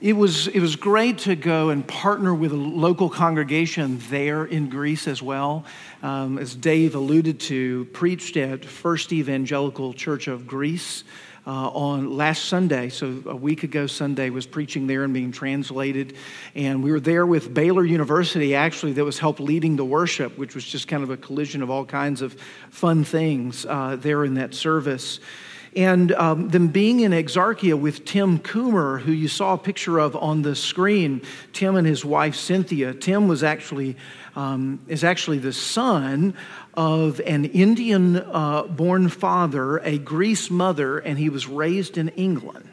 it was, it was great to go and partner with a local congregation there in Greece as well. Um, as Dave alluded to, preached at First Evangelical Church of Greece uh, on last Sunday. So a week ago, Sunday was preaching there and being translated. And we were there with Baylor University, actually, that was help leading the worship, which was just kind of a collision of all kinds of fun things uh, there in that service. And um, them being in Exarchia with Tim Coomer, who you saw a picture of on the screen, Tim and his wife Cynthia. Tim was actually um, is actually the son of an Indian uh, born father, a Greece mother, and he was raised in England.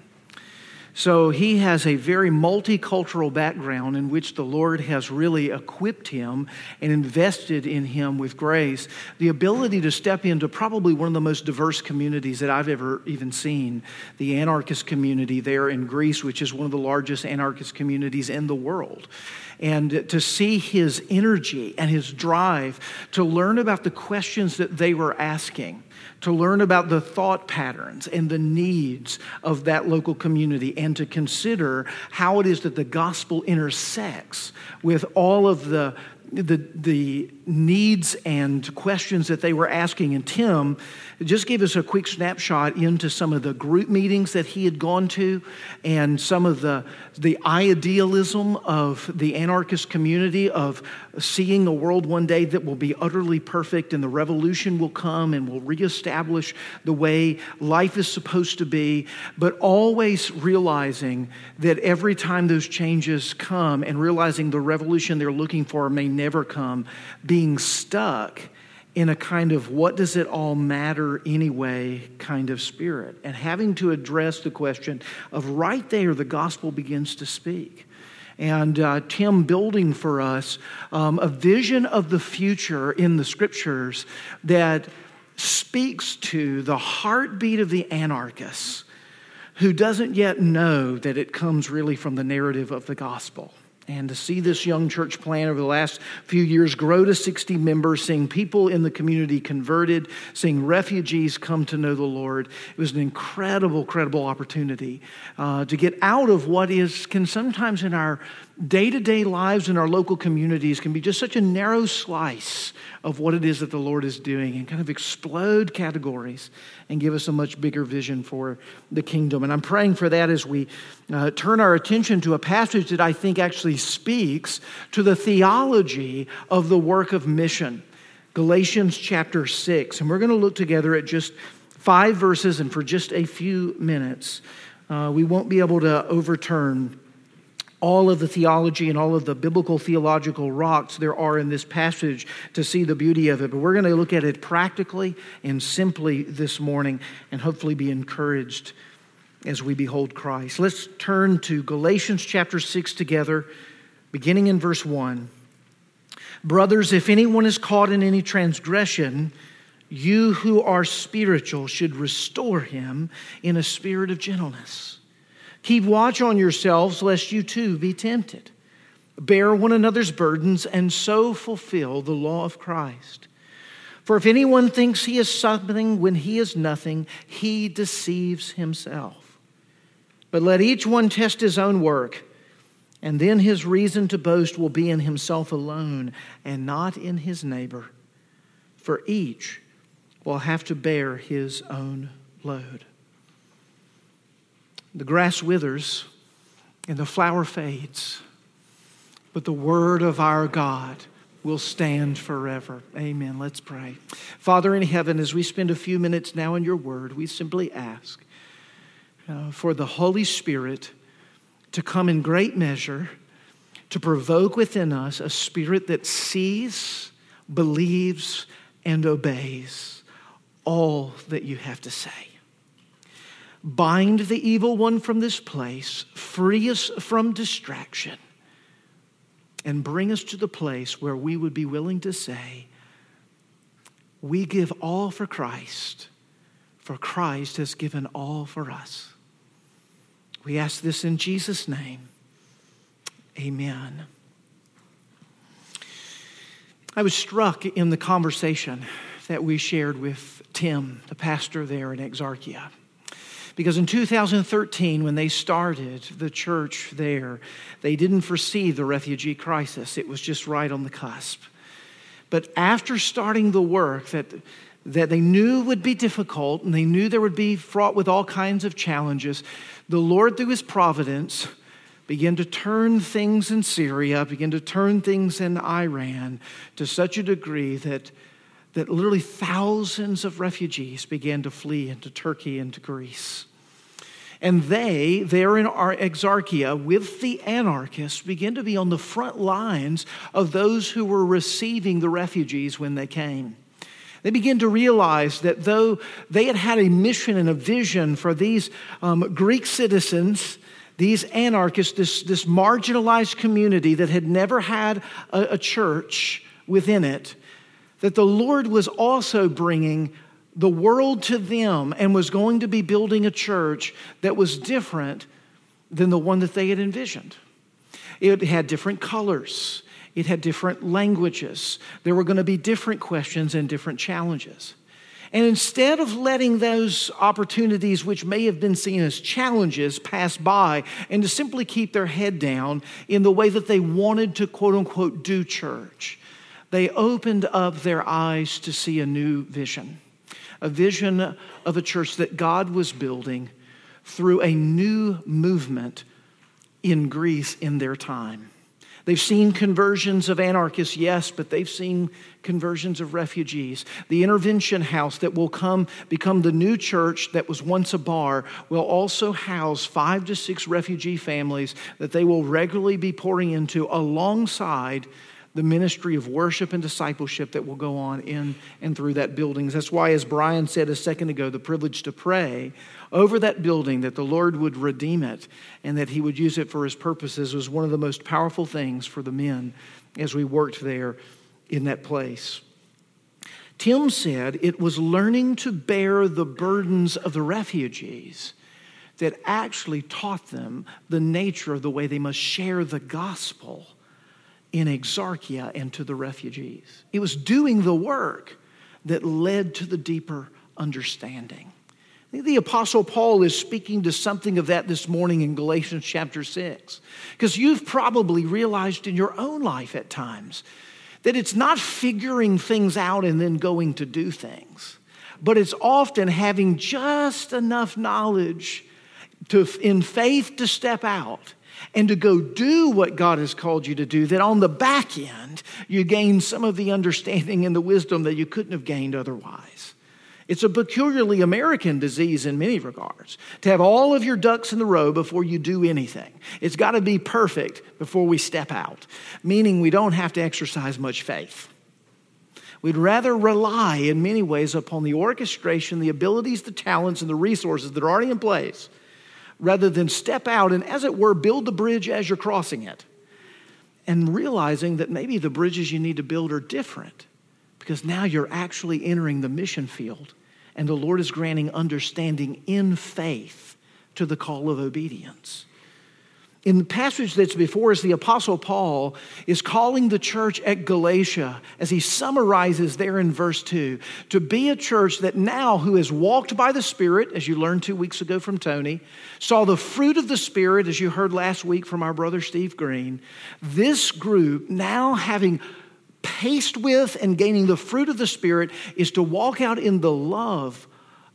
So he has a very multicultural background in which the Lord has really equipped him and invested in him with grace. The ability to step into probably one of the most diverse communities that I've ever even seen. The anarchist community there in Greece, which is one of the largest anarchist communities in the world. And to see his energy and his drive to learn about the questions that they were asking, to learn about the thought patterns and the needs of that local community, and to consider how it is that the gospel intersects with all of the the, the needs and questions that they were asking. And Tim just gave us a quick snapshot into some of the group meetings that he had gone to and some of the, the idealism of the anarchist community of seeing a world one day that will be utterly perfect and the revolution will come and will reestablish the way life is supposed to be, but always realizing that every time those changes come and realizing the revolution they're looking for may never come, being stuck in a kind of what does it all matter anyway kind of spirit, and having to address the question of right there, the gospel begins to speak. And uh, Tim building for us um, a vision of the future in the scriptures that speaks to the heartbeat of the anarchist who doesn't yet know that it comes really from the narrative of the gospel. And to see this young church plan over the last few years grow to 60 members, seeing people in the community converted, seeing refugees come to know the Lord, it was an incredible, credible opportunity uh, to get out of what is, can sometimes in our day to day lives in our local communities can be just such a narrow slice of what it is that the Lord is doing and kind of explode categories and give us a much bigger vision for the kingdom. And I'm praying for that as we uh, turn our attention to a passage that I think actually speaks to the theology of the work of mission. Galatians chapter 6. And we're going to look together at just five verses, and for just a few minutes, uh, we won't be able to overturn all of the theology and all of the biblical theological rocks there are in this passage to see the beauty of it. But we're going to look at it practically and simply this morning and hopefully be encouraged as we behold Christ. Let's turn to Galatians chapter 6 together, beginning in verse 1. Brothers, if anyone is caught in any transgression, you who are spiritual should restore him in a spirit of gentleness. Keep watch on yourselves, lest you too be tempted. Bear one another's burdens, and so fulfill the law of Christ. For if anyone thinks he is something when he is nothing, he deceives himself. But let each one test his own work, and then his reason to boast will be in himself alone and not in his neighbor. For each will have to bear his own load. The grass withers and the flower fades, but the word of our God will stand forever. Amen. Let's pray. Father in heaven, as we spend a few minutes now in your word, we simply ask uh, for the Holy Spirit to come in great measure to provoke within us a spirit that sees, believes, and obeys all that you have to say bind the evil one from this place, free us from distraction, and bring us to the place where we would be willing to say, We give all for Christ, for Christ has given all for us. We ask this in Jesus' name. Amen. I was struck in the conversation that we shared with Tim, the pastor there in Exarchia Because in 2013, when they started the church there, they didn't foresee the refugee crisis. It was just right on the cusp. But after starting the work that, that they knew would be difficult and they knew there would be fraught with all kinds of challenges, the Lord, through his providence, began to turn things in Syria, began to turn things in Iran to such a degree that, that literally thousands of refugees began to flee into Turkey and to Greece. And they, there in our Exarchia, with the anarchists, begin to be on the front lines of those who were receiving the refugees when they came. They begin to realize that though they had had a mission and a vision for these um, Greek citizens, these anarchists, this, this marginalized community that had never had a, a church within it, that the Lord was also bringing the world to them and was going to be building a church that was different than the one that they had envisioned. It had different colors, it had different languages, there were going to be different questions and different challenges. And instead of letting those opportunities, which may have been seen as challenges, pass by and to simply keep their head down in the way that they wanted to quote unquote do church, they opened up their eyes to see a new vision a vision of a church that God was building through a new movement in Greece in their time. They've seen conversions of anarchists, yes, but they've seen conversions of refugees. The intervention house that will come become the new church that was once a bar will also house five to six refugee families that they will regularly be pouring into alongside the ministry of worship and discipleship that will go on in and through that building. That's why, as Brian said a second ago, the privilege to pray over that building that the Lord would redeem it and that He would use it for His purposes was one of the most powerful things for the men as we worked there in that place. Tim said it was learning to bear the burdens of the refugees that actually taught them the nature of the way they must share the gospel in Exarchia and to the refugees. It was doing the work that led to the deeper understanding. The Apostle Paul is speaking to something of that this morning in Galatians chapter 6. Because you've probably realized in your own life at times that it's not figuring things out and then going to do things, but it's often having just enough knowledge to, in faith to step out and to go do what God has called you to do, that on the back end, you gain some of the understanding and the wisdom that you couldn't have gained otherwise. It's a peculiarly American disease in many regards to have all of your ducks in the row before you do anything. It's got to be perfect before we step out, meaning we don't have to exercise much faith. We'd rather rely in many ways upon the orchestration, the abilities, the talents, and the resources that are already in place rather than step out and, as it were, build the bridge as you're crossing it. And realizing that maybe the bridges you need to build are different because now you're actually entering the mission field and the Lord is granting understanding in faith to the call of obedience. In the passage that's before us, the Apostle Paul is calling the church at Galatia, as he summarizes there in verse 2, to be a church that now, who has walked by the Spirit, as you learned two weeks ago from Tony, saw the fruit of the Spirit, as you heard last week from our brother Steve Green. This group, now having paced with and gaining the fruit of the Spirit, is to walk out in the love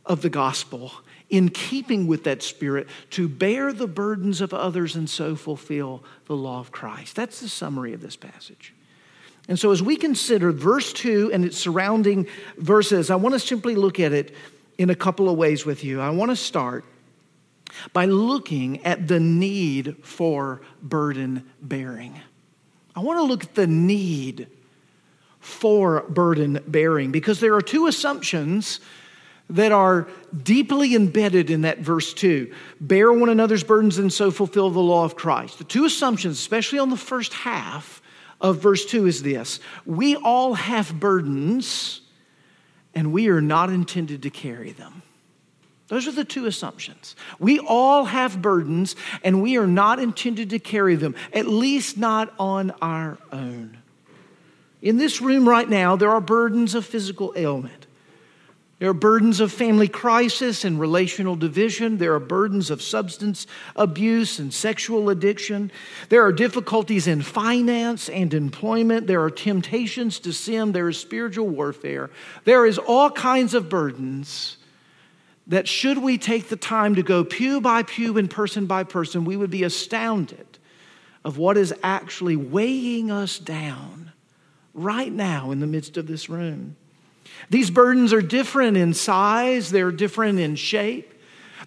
of the gospel in keeping with that spirit to bear the burdens of others and so fulfill the law of Christ. That's the summary of this passage. And so, as we consider verse 2 and its surrounding verses, I want to simply look at it in a couple of ways with you. I want to start by looking at the need for burden bearing. I want to look at the need for burden bearing because there are two assumptions that are deeply embedded in that verse 2 bear one another's burdens and so fulfill the law of Christ. The two assumptions, especially on the first half of verse 2, is this we all have burdens and we are not intended to carry them. Those are the two assumptions. We all have burdens and we are not intended to carry them, at least not on our own. In this room right now, there are burdens of physical ailment. There are burdens of family crisis and relational division. There are burdens of substance abuse and sexual addiction. There are difficulties in finance and employment. There are temptations to sin. There is spiritual warfare. There is all kinds of burdens that, should we take the time to go pew by pew and person by person, we would be astounded of what is actually weighing us down right now in the midst of this room. These burdens are different in size, they're different in shape.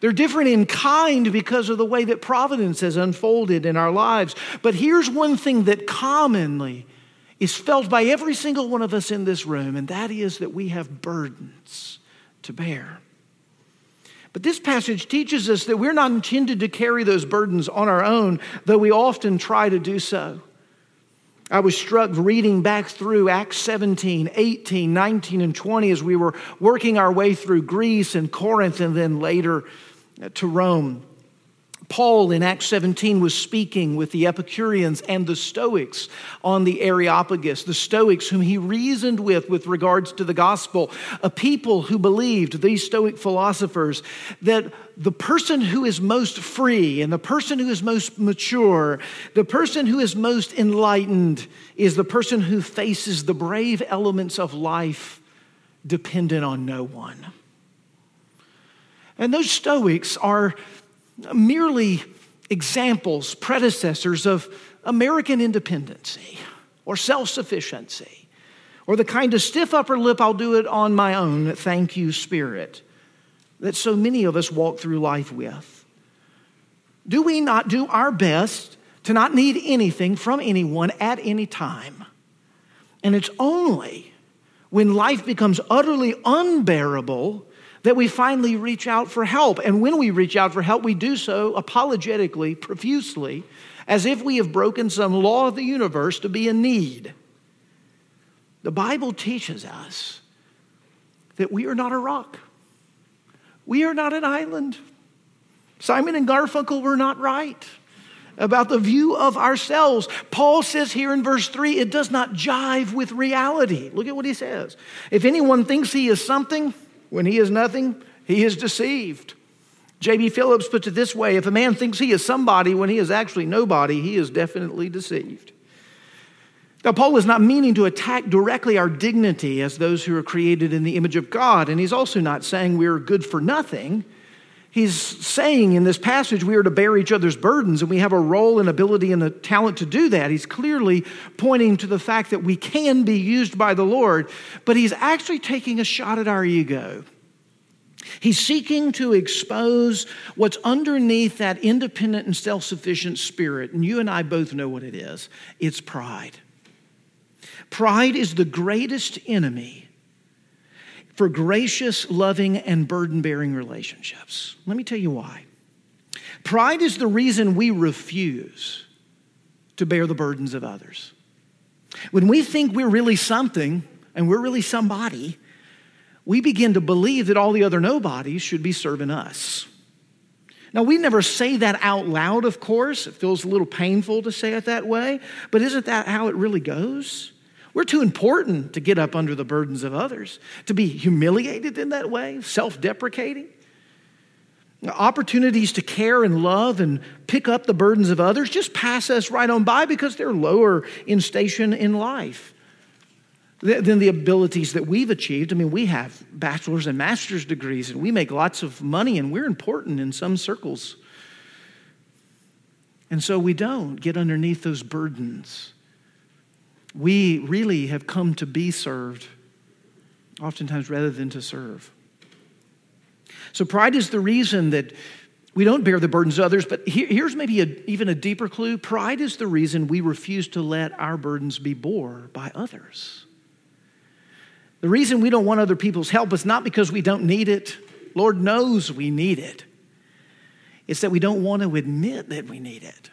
They're different in kind because of the way that providence has unfolded in our lives. But here's one thing that commonly is felt by every single one of us in this room, and that is that we have burdens to bear. But this passage teaches us that we're not intended to carry those burdens on our own, though we often try to do so. I was struck reading back through Acts 17, 18, 19, and 20 as we were working our way through Greece and Corinth and then later uh, to Rome. Paul in Acts 17 was speaking with the Epicureans and the Stoics on the Areopagus, the Stoics whom he reasoned with with regards to the gospel, a people who believed, these Stoic philosophers, that the person who is most free and the person who is most mature, the person who is most enlightened, is the person who faces the brave elements of life dependent on no one. And those Stoics are merely examples, predecessors of American independency or self sufficiency or the kind of stiff upper lip, I'll do it on my own, thank you spirit that so many of us walk through life with. Do we not do our best to not need anything from anyone at any time? And it's only when life becomes utterly unbearable that we finally reach out for help. And when we reach out for help, we do so apologetically, profusely, as if we have broken some law of the universe to be in need. The Bible teaches us that we are not a rock, we are not an island. Simon and Garfunkel were not right about the view of ourselves. Paul says here in verse 3 it does not jive with reality. Look at what he says. If anyone thinks he is something, when he is nothing, he is deceived. J.B. Phillips puts it this way if a man thinks he is somebody when he is actually nobody, he is definitely deceived. Now, Paul is not meaning to attack directly our dignity as those who are created in the image of God, and he's also not saying we're good for nothing. He's saying in this passage we are to bear each other's burdens and we have a role and ability and a talent to do that. He's clearly pointing to the fact that we can be used by the Lord, but he's actually taking a shot at our ego. He's seeking to expose what's underneath that independent and self sufficient spirit. And you and I both know what it is it's pride. Pride is the greatest enemy for gracious, loving, and burden bearing relationships. Let me tell you why. Pride is the reason we refuse to bear the burdens of others. When we think we're really something and we're really somebody, we begin to believe that all the other nobodies should be serving us. Now, we never say that out loud, of course. It feels a little painful to say it that way, but isn't that how it really goes? We're too important to get up under the burdens of others, to be humiliated in that way, self deprecating. Opportunities to care and love and pick up the burdens of others just pass us right on by because they're lower in station in life than the abilities that we've achieved. I mean, we have bachelor's and master's degrees and we make lots of money and we're important in some circles. And so we don't get underneath those burdens we really have come to be served, oftentimes rather than to serve. So, pride is the reason that we don't bear the burdens of others, but here's maybe a, even a deeper clue pride is the reason we refuse to let our burdens be bore by others. The reason we don't want other people's help is not because we don't need it. Lord knows we need it. It's that we don't want to admit that we need it.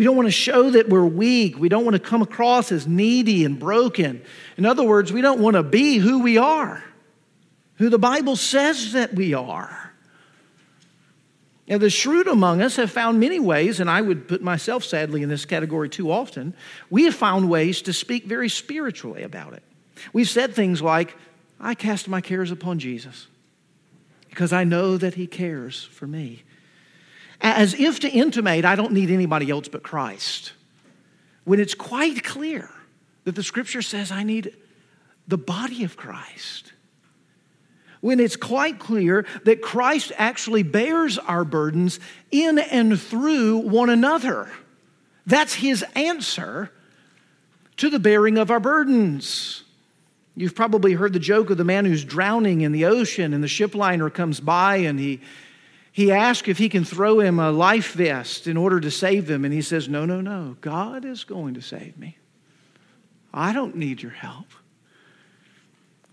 We don't want to show that we're weak. We don't want to come across as needy and broken. In other words, we don't want to be who we are, who the Bible says that we are. Now, the shrewd among us have found many ways, and I would put myself sadly in this category too often. We have found ways to speak very spiritually about it. We've said things like, I cast my cares upon Jesus because I know that He cares for me. As if to intimate, I don't need anybody else but Christ. When it's quite clear that the scripture says I need the body of Christ. When it's quite clear that Christ actually bears our burdens in and through one another. That's his answer to the bearing of our burdens. You've probably heard the joke of the man who's drowning in the ocean, and the ship liner comes by and he, he asks if he can throw him a life vest in order to save him. And he says, No, no, no. God is going to save me. I don't need your help.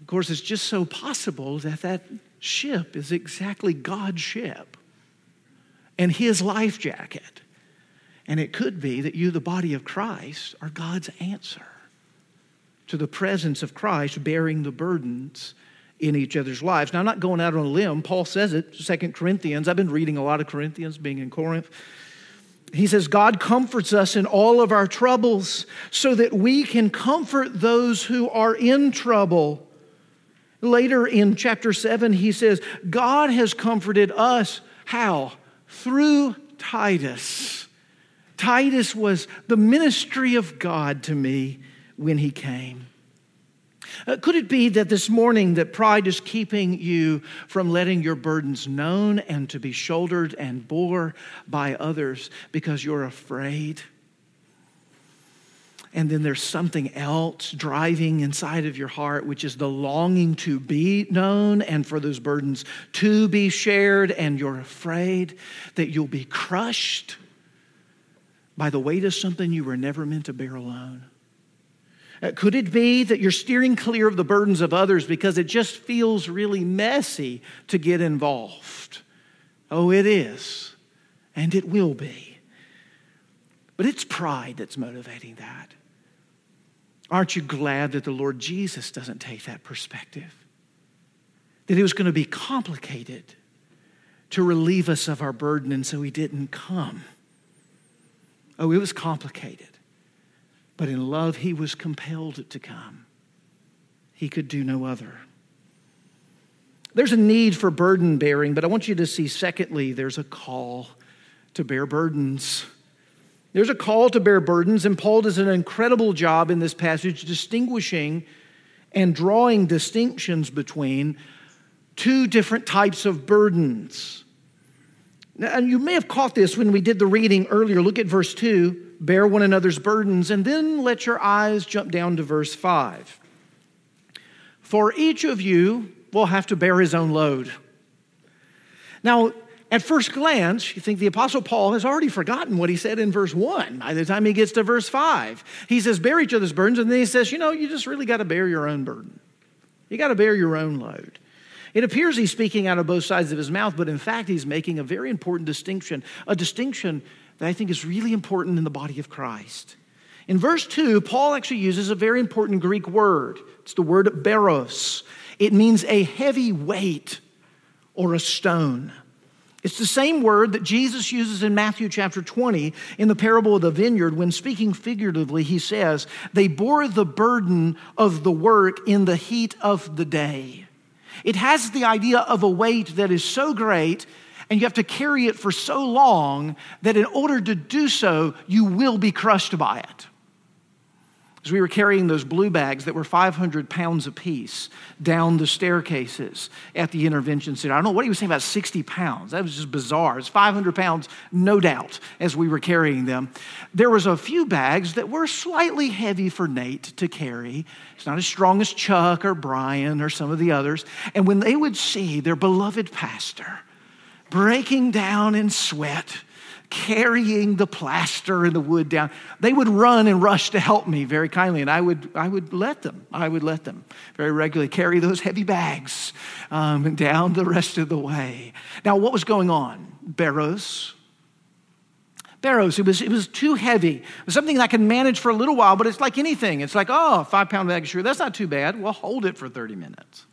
Of course, it's just so possible that that ship is exactly God's ship and his life jacket. And it could be that you, the body of Christ, are God's answer to the presence of Christ bearing the burdens in each other's lives. Now, I'm not going out on a limb. Paul says it, Second Corinthians. I've been reading a lot of Corinthians, being in Corinth. He says, God comforts us in all of our troubles so that we can comfort those who are in trouble. Later in chapter 7, he says, God has comforted us. How? Through Titus. Titus was the ministry of God to me when he came. Uh, could it be that this morning that pride is keeping you from letting your burdens known and to be shouldered and bore by others because you're afraid? And then there's something else driving inside of your heart, which is the longing to be known and for those burdens to be shared. And you're afraid that you'll be crushed by the weight of something you were never meant to bear alone. Uh, could it be that you're steering clear of the burdens of others because it just feels really messy to get involved? Oh, it is, and it will be. But it's pride that's motivating that. Aren't you glad that the Lord Jesus doesn't take that perspective? That it was going to be complicated to relieve us of our burden, and so he didn't come. Oh, it was complicated. But in love, he was compelled to come. He could do no other. There's a need for burden bearing, but I want you to see, secondly, there's a call to bear burdens. There's a call to bear burdens, and Paul does an incredible job in this passage distinguishing and drawing distinctions between two different types of burdens. Now, and you may have caught this when we did the reading earlier. Look at verse 2 bear one another's burdens, and then let your eyes jump down to verse 5. For each of you will have to bear his own load. Now, at first glance, you think the Apostle Paul has already forgotten what he said in verse 1 by the time he gets to verse 5. He says, Bear each other's burdens, and then he says, You know, you just really got to bear your own burden. You got to bear your own load. It appears he's speaking out of both sides of his mouth, but in fact, he's making a very important distinction, a distinction that I think is really important in the body of Christ. In verse 2, Paul actually uses a very important Greek word. It's the word baros. It means a heavy weight or a stone. It's the same word that Jesus uses in Matthew chapter 20 in the parable of the vineyard when speaking figuratively, he says, They bore the burden of the work in the heat of the day. It has the idea of a weight that is so great and you have to carry it for so long that in order to do so, you will be crushed by it. As we were carrying those blue bags that were 500 pounds apiece down the staircases at the intervention center. I don't know what he was saying about 60 pounds. That was just bizarre. It's 500 pounds, no doubt, as we were carrying them. There was a few bags that were slightly heavy for Nate to carry. It's not as strong as Chuck or Brian or some of the others. And when they would see their beloved pastor breaking down in sweat, carrying the plaster and the wood down. They would run and rush to help me very kindly, and I would, I would let them. I would let them very regularly carry those heavy bags um, down the rest of the way. Now, what was going on? Baros. Baros, it was, it was too heavy. It was something I could manage for a little while, but it's like anything. It's like, oh, five pound bag of sugar, that's not too bad. Well, hold it for 30 minutes.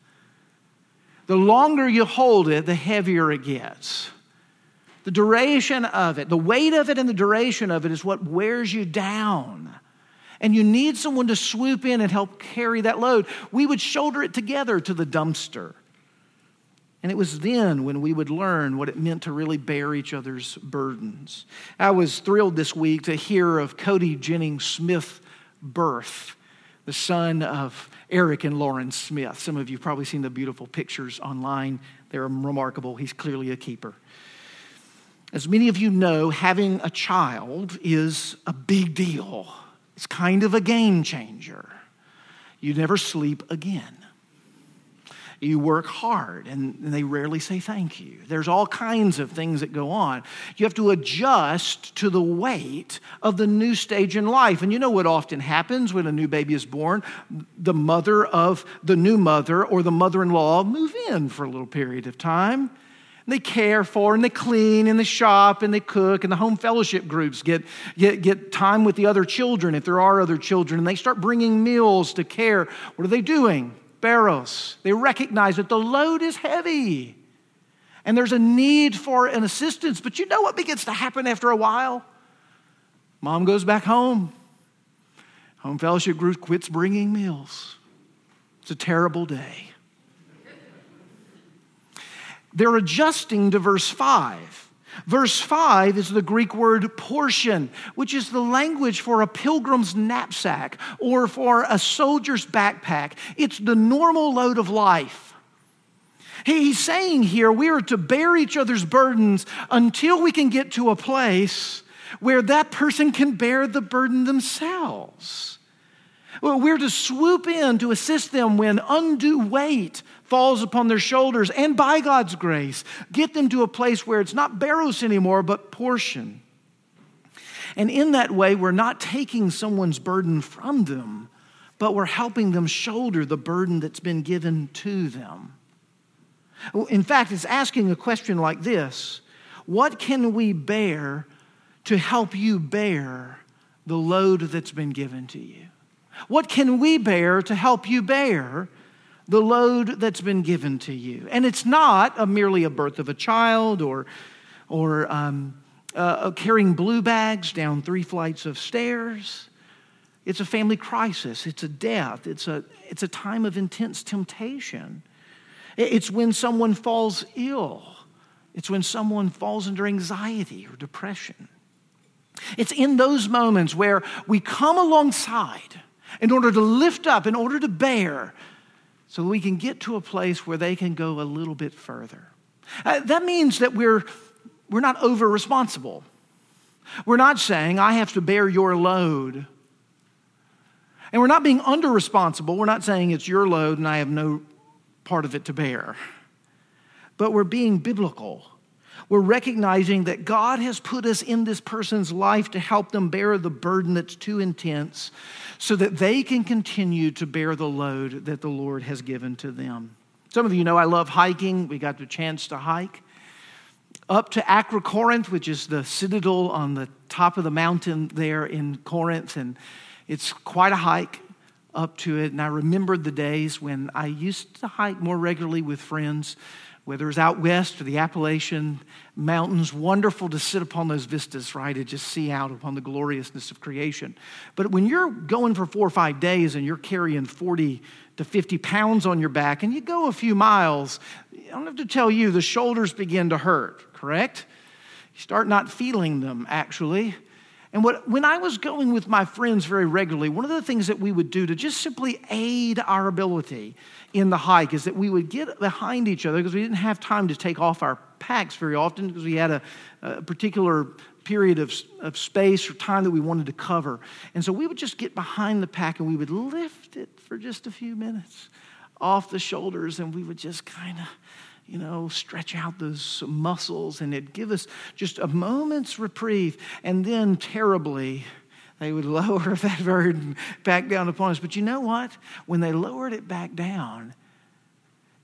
The longer you hold it, the heavier it gets. The duration of it, the weight of it and the duration of it is what wears you down. and you need someone to swoop in and help carry that load, we would shoulder it together to the dumpster. And it was then when we would learn what it meant to really bear each other's burdens. I was thrilled this week to hear of Cody Jennings Smith birth, the son of Eric and Lauren Smith. Some of you probably seen the beautiful pictures online. They're remarkable. He's clearly a keeper. As many of you know, having a child is a big deal. It's kind of a game changer. You never sleep again. You work hard, and they rarely say thank you. There's all kinds of things that go on. You have to adjust to the weight of the new stage in life. And you know what often happens when a new baby is born? The mother of the new mother or the mother in law move in for a little period of time. And they care for and they clean and they shop and they cook and the home fellowship groups get, get, get time with the other children if there are other children and they start bringing meals to care. What are they doing? They recognize that the load is heavy and there's a need for an assistance. But you know what begins to happen after a while? Mom goes back home. Home fellowship group quits bringing meals. It's a terrible day. They're adjusting to verse 5. Verse 5 is the Greek word phortion, which is the language for a pilgrim's knapsack or for a soldier's backpack. It's the normal load of life. He's saying here we are to bear each other's burdens until we can get to a place where that person can bear the burden themselves. We're to swoop in to assist them when undue weight falls upon their shoulders, and by God's grace, get them to a place where it's not baros anymore, but phortion. And in that way, we're not taking someone's burden from them, but we're helping them shoulder the burden that's been given to them. In fact, it's asking a question like this What can we bear to help you bear the load that's been given to you? What can we bear to help you bear the load that's been given to you. And it's not a merely a birth of a child or, or um, uh, carrying blue bags down three flights of stairs. It's a family crisis. It's a death. It's a, it's a time of intense temptation. It's when someone falls ill. It's when someone falls under anxiety or depression. It's in those moments where we come alongside in order to lift up, in order to bear, so we can get to a place where they can go a little bit further. Uh, that means that we're, we're not over responsible. We're not saying, I have to bear your load. And we're not being under responsible. We're not saying it's your load and I have no part of it to bear. But we're being biblical. We're recognizing that God has put us in this person's life to help them bear the burden that's too intense so that they can continue to bear the load that the Lord has given to them. Some of you know I love hiking. We got the chance to hike up to Acrocorinth, which is the citadel on the top of the mountain there in Corinth. And it's quite a hike up to it. And I remembered the days when I used to hike more regularly with friends whether it's out west or the Appalachian Mountains, wonderful to sit upon those vistas, right, and just see out upon the gloriousness of creation. But when you're going for four or five days and you're carrying 40 to 50 pounds on your back and you go a few miles, I don't have to tell you, the shoulders begin to hurt, correct? You start not feeling them, actually. And what, when I was going with my friends very regularly, one of the things that we would do to just simply aid our ability in the hike is that we would get behind each other because we didn't have time to take off our packs very often because we had a, a particular period of, of space or time that we wanted to cover. And so we would just get behind the pack and we would lift it for just a few minutes off the shoulders and we would just kind of you know, stretch out those muscles and it'd give us just a moment's reprieve. And then, terribly, they would lower that burden back down upon us. But you know what? When they lowered it back down,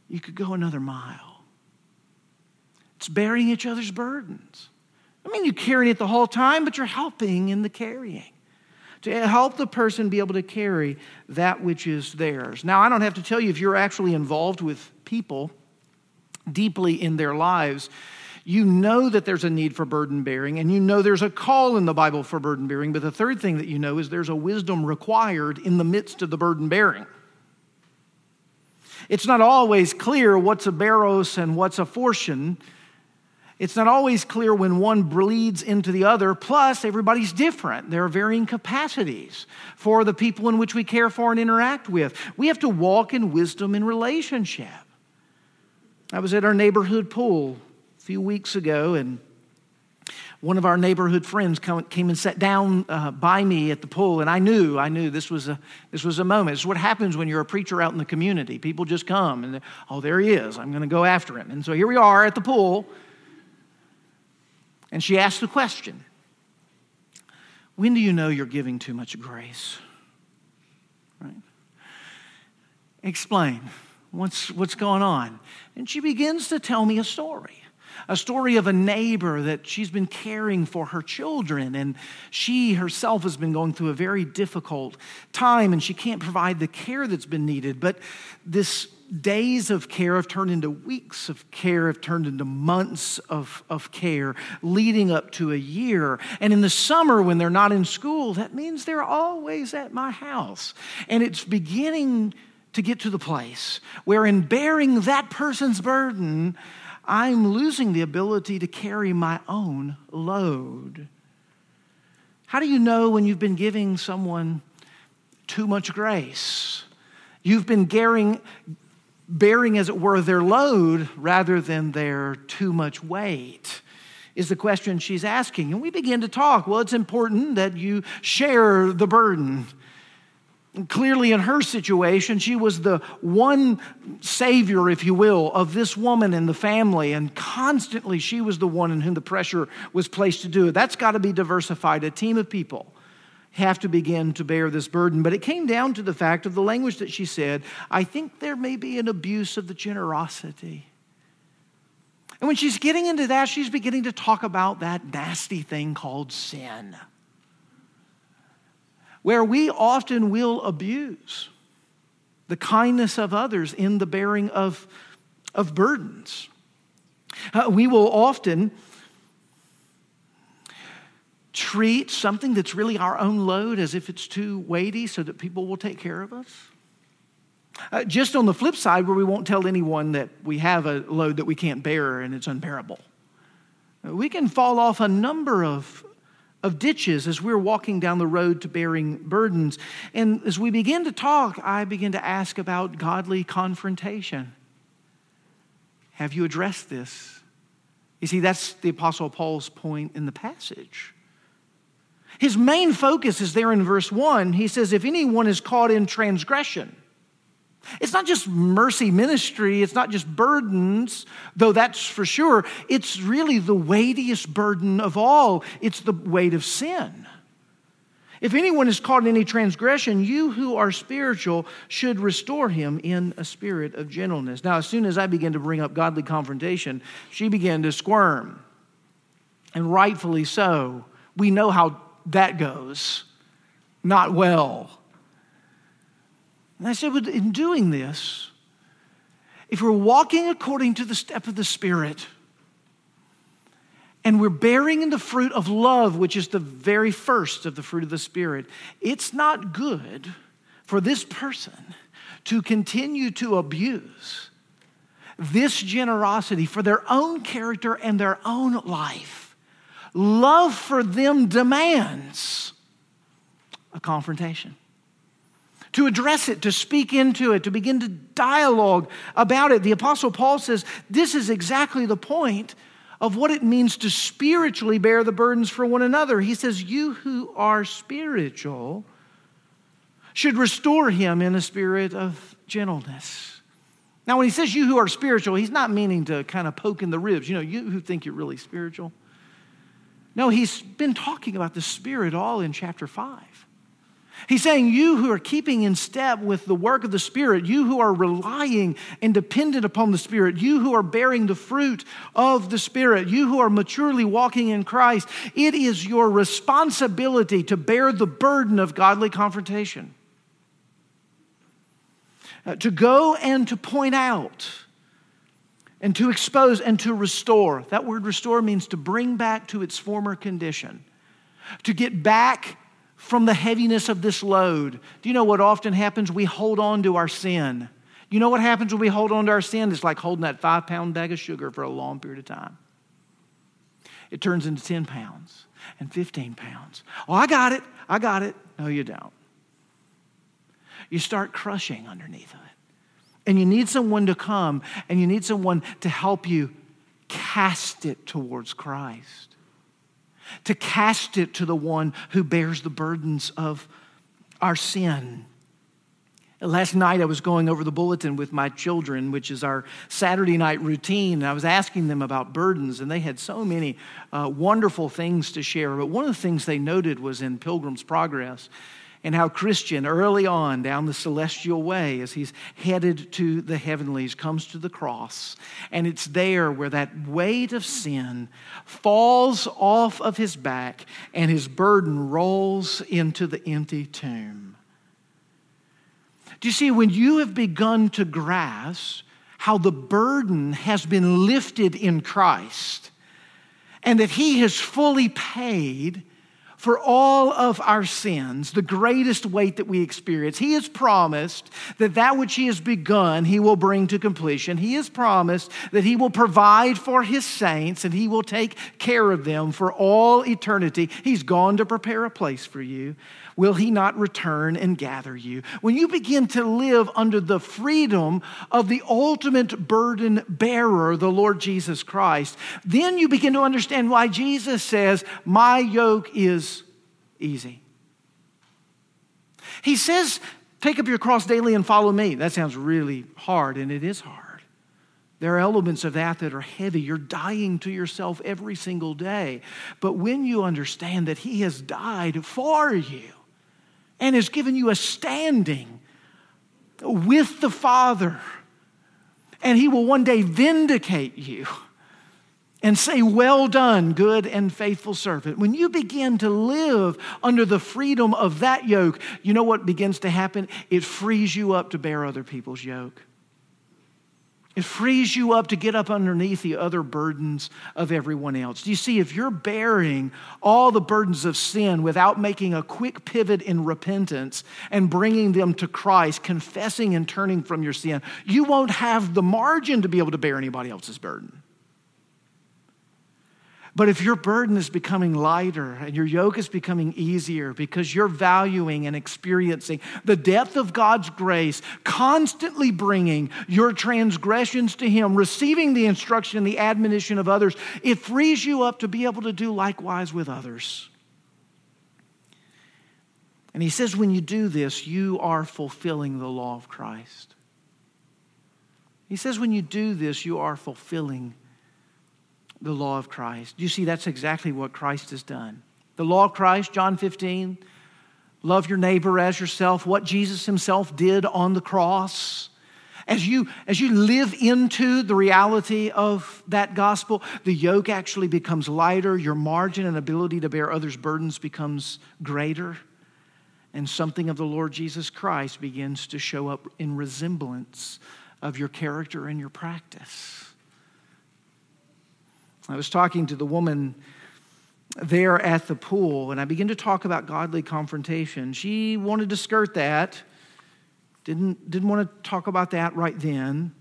you could go another mile. It's bearing each other's burdens. I mean, you're carrying it the whole time, but you're helping in the carrying to help the person be able to carry that which is theirs. Now, I don't have to tell you if you're actually involved with people deeply in their lives, You know that there's a need for burden bearing, and you know there's a call in the Bible for burden bearing. But the third thing that you know is there's a wisdom required in the midst of the burden bearing. It's not always clear what's a baros and what's a phortion. It's not always clear when one bleeds into the other. Plus, everybody's different. There are varying capacities for the people in which we care for and interact with. We have to walk in wisdom in relationship. I was at our neighborhood pool a few weeks ago, and one of our neighborhood friends came and sat down uh, by me at the pool, and I knew, I knew this was a this was a moment. This is what happens when you're a preacher out in the community. People just come and oh, there he is. I'm going to go after him. And so here we are at the pool, and she asked the question: When do you know you're giving too much grace? Right? Explain what's what's going on, and she begins to tell me a story a story of a neighbor that she's been caring for her children, and she herself has been going through a very difficult time, and she can't provide the care that's been needed. But this days of care have turned into weeks of care, have turned into months of, of care, leading up to a year. And in the summer, when they're not in school, that means they're always at my house. And it's beginning to get to the place where, in bearing that person's burden, I'm losing the ability to carry my own load. How do you know when you've been giving someone too much grace? You've been bearing, bearing, as it were, their load rather than their too much weight is the question she's asking. And we begin to talk. Well, it's important that you share the burden. Clearly, in her situation, she was the one savior, if you will, of this woman and the family, and constantly she was the one in whom the pressure was placed to do it. That's got to be diversified. A team of people have to begin to bear this burden. But it came down to the fact of the language that she said I think there may be an abuse of the generosity. And when she's getting into that, she's beginning to talk about that nasty thing called sin where we often will abuse the kindness of others in the bearing of, of burdens. Uh, we will often treat something that's really our own load as if it's too weighty so that people will take care of us. Uh, just on the flip side, where we won't tell anyone that we have a load that we can't bear and it's unbearable. Uh, we can fall off a number of of ditches as we're walking down the road to bearing burdens. And as we begin to talk, I begin to ask about godly confrontation. Have you addressed this? You see, that's the Apostle Paul's point in the passage. His main focus is there in verse 1. He says, If anyone is caught in transgression, it's not just mercy ministry, it's not just burdens, though that's for sure. It's really the weightiest burden of all it's the weight of sin. If anyone is caught in any transgression, you who are spiritual should restore him in a spirit of gentleness. Now, as soon as I began to bring up godly confrontation, she began to squirm. And rightfully so. We know how that goes. Not well. And I said, but in doing this, if we're walking according to the step of the Spirit, and we're bearing in the fruit of love, which is the very first of the fruit of the Spirit, it's not good for this person to continue to abuse this generosity for their own character and their own life. Love for them demands a confrontation to address it, to speak into it, to begin to dialogue about it. The Apostle Paul says this is exactly the point of what it means to spiritually bear the burdens for one another. He says, You who are spiritual should restore him in a spirit of gentleness. Now, when he says you who are spiritual, he's not meaning to kind of poke in the ribs. You know, you who think you're really spiritual. No, he's been talking about the Spirit all in chapter 5. He's saying, You who are keeping in step with the work of the Spirit, you who are relying and dependent upon the Spirit, you who are bearing the fruit of the Spirit, you who are maturely walking in Christ, it is your responsibility to bear the burden of godly confrontation. Uh, to go and to point out and to expose and to restore. That word restore means to bring back to its former condition, to get back from the heaviness of this load. Do you know what often happens? We hold on to our sin. You know what happens when we hold on to our sin? It's like holding that five pound bag of sugar for a long period of time. It turns into 10 pounds and 15 pounds. Oh, I got it. I got it. No, you don't. You start crushing underneath of it. And you need someone to come and you need someone to help you cast it towards Christ, to cast it to the one who bears the burdens of our sin. Last night, I was going over the bulletin with my children, which is our Saturday night routine. And I was asking them about burdens, and they had so many uh, wonderful things to share. But one of the things they noted was in Pilgrim's Progress and how Christian, early on down the celestial way, as he's headed to the heavenlies, comes to the cross. And it's there where that weight of sin falls off of his back and his burden rolls into the empty tomb. Do you see, when you have begun to grasp how the burden has been lifted in Christ and that he has fully paid for all of our sins, the greatest weight that we experience. He has promised that that which He has begun, He will bring to completion. He has promised that He will provide for His saints and He will take care of them for all eternity. He's gone to prepare a place for you will he not return and gather you? When you begin to live under the freedom of the ultimate burden bearer, the Lord Jesus Christ, then you begin to understand why Jesus says, My yoke is easy. He says, Take up your cross daily and follow me. That sounds really hard, and it is hard. There are elements of that that are heavy. You're dying to yourself every single day. But when you understand that He has died for you, and has given you a standing with the Father. And He will one day vindicate you and say, Well done, good and faithful servant. When you begin to live under the freedom of that yoke, you know what begins to happen? It frees you up to bear other people's yoke. It frees you up to get up underneath the other burdens of everyone else. Do you see, if you're bearing all the burdens of sin without making a quick pivot in repentance and bringing them to Christ, confessing and turning from your sin, you won't have the margin to be able to bear anybody else's burden. But if your burden is becoming lighter and your yoke is becoming easier because you're valuing and experiencing the depth of God's grace, constantly bringing your transgressions to Him, receiving the instruction and the admonition of others, it frees you up to be able to do likewise with others. And He says, when you do this, you are fulfilling the law of Christ. He says, when you do this, you are fulfilling the law of Christ. You see, that's exactly what Christ has done. The law of Christ, John 15, love your neighbor as yourself, what Jesus himself did on the cross. As you, as you live into the reality of that gospel, the yoke actually becomes lighter, your margin and ability to bear others' burdens becomes greater, and something of the Lord Jesus Christ begins to show up in resemblance of your character and your practice. I was talking to the woman there at the pool, and I began to talk about godly confrontation. She wanted to skirt that, didn't, didn't want to talk about that right then.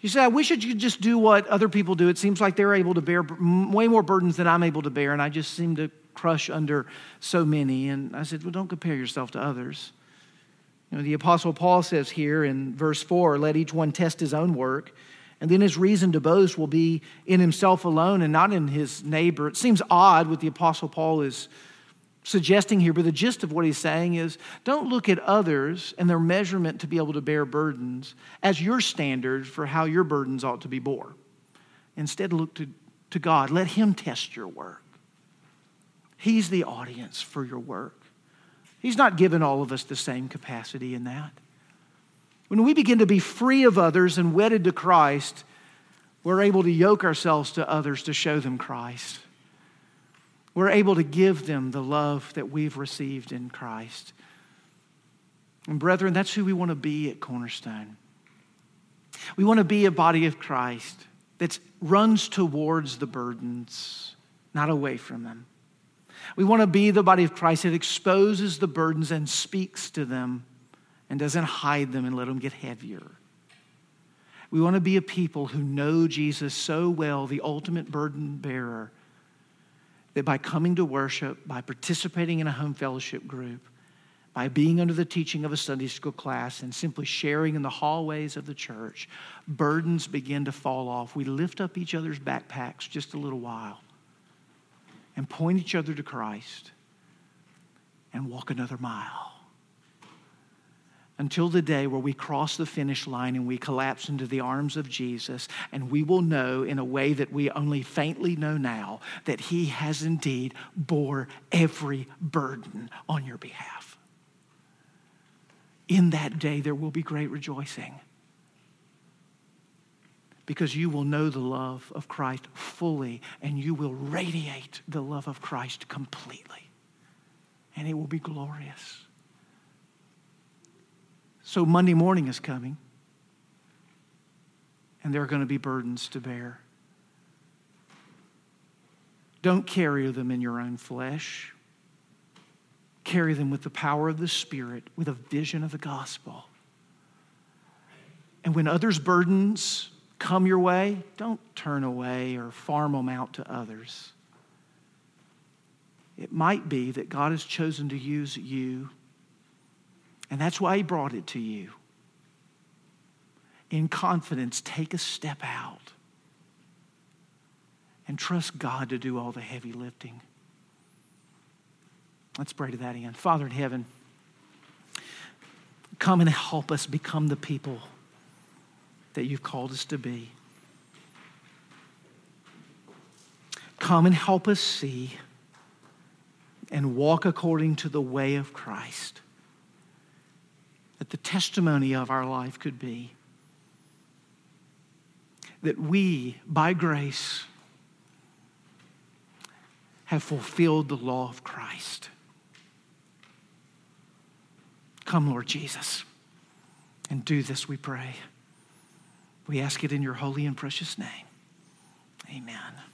She said, I wish that you could just do what other people do. It seems like they're able to bear way more burdens than I'm able to bear, and I just seem to crush under so many. And I said, Well, don't compare yourself to others. You know, the Apostle Paul says here in verse 4 let each one test his own work and then his reason to boast will be in himself alone and not in his neighbor. It seems odd what the Apostle Paul is suggesting here, but the gist of what he's saying is don't look at others and their measurement to be able to bear burdens as your standard for how your burdens ought to be bore. Instead, look to, to God. Let Him test your work. He's the audience for your work. He's not given all of us the same capacity in that. When we begin to be free of others and wedded to Christ, we're able to yoke ourselves to others to show them Christ. We're able to give them the love that we've received in Christ. And, brethren, that's who we want to be at Cornerstone. We want to be a body of Christ that runs towards the burdens, not away from them. We want to be the body of Christ that exposes the burdens and speaks to them and doesn't hide them and let them get heavier. We want to be a people who know Jesus so well, the ultimate burden bearer, that by coming to worship, by participating in a home fellowship group, by being under the teaching of a Sunday school class and simply sharing in the hallways of the church, burdens begin to fall off. We lift up each other's backpacks just a little while and point each other to Christ and walk another mile until the day where we cross the finish line and we collapse into the arms of Jesus, and we will know in a way that we only faintly know now that He has indeed bore every burden on your behalf. In that day, there will be great rejoicing because you will know the love of Christ fully and you will radiate the love of Christ completely. And it will be glorious. So Monday morning is coming, and there are going to be burdens to bear. Don't carry them in your own flesh. Carry them with the power of the Spirit, with a vision of the gospel. And when others' burdens come your way, don't turn away or farm them out to others. It might be that God has chosen to use you and that's why he brought it to you. In confidence, take a step out and trust God to do all the heavy lifting. Let's pray to that end. Father in heaven, come and help us become the people that you've called us to be. Come and help us see and walk according to the way of Christ that the testimony of our life could be that we, by grace, have fulfilled the law of Christ. Come, Lord Jesus, and do this, we pray. We ask it in your holy and precious name. Amen.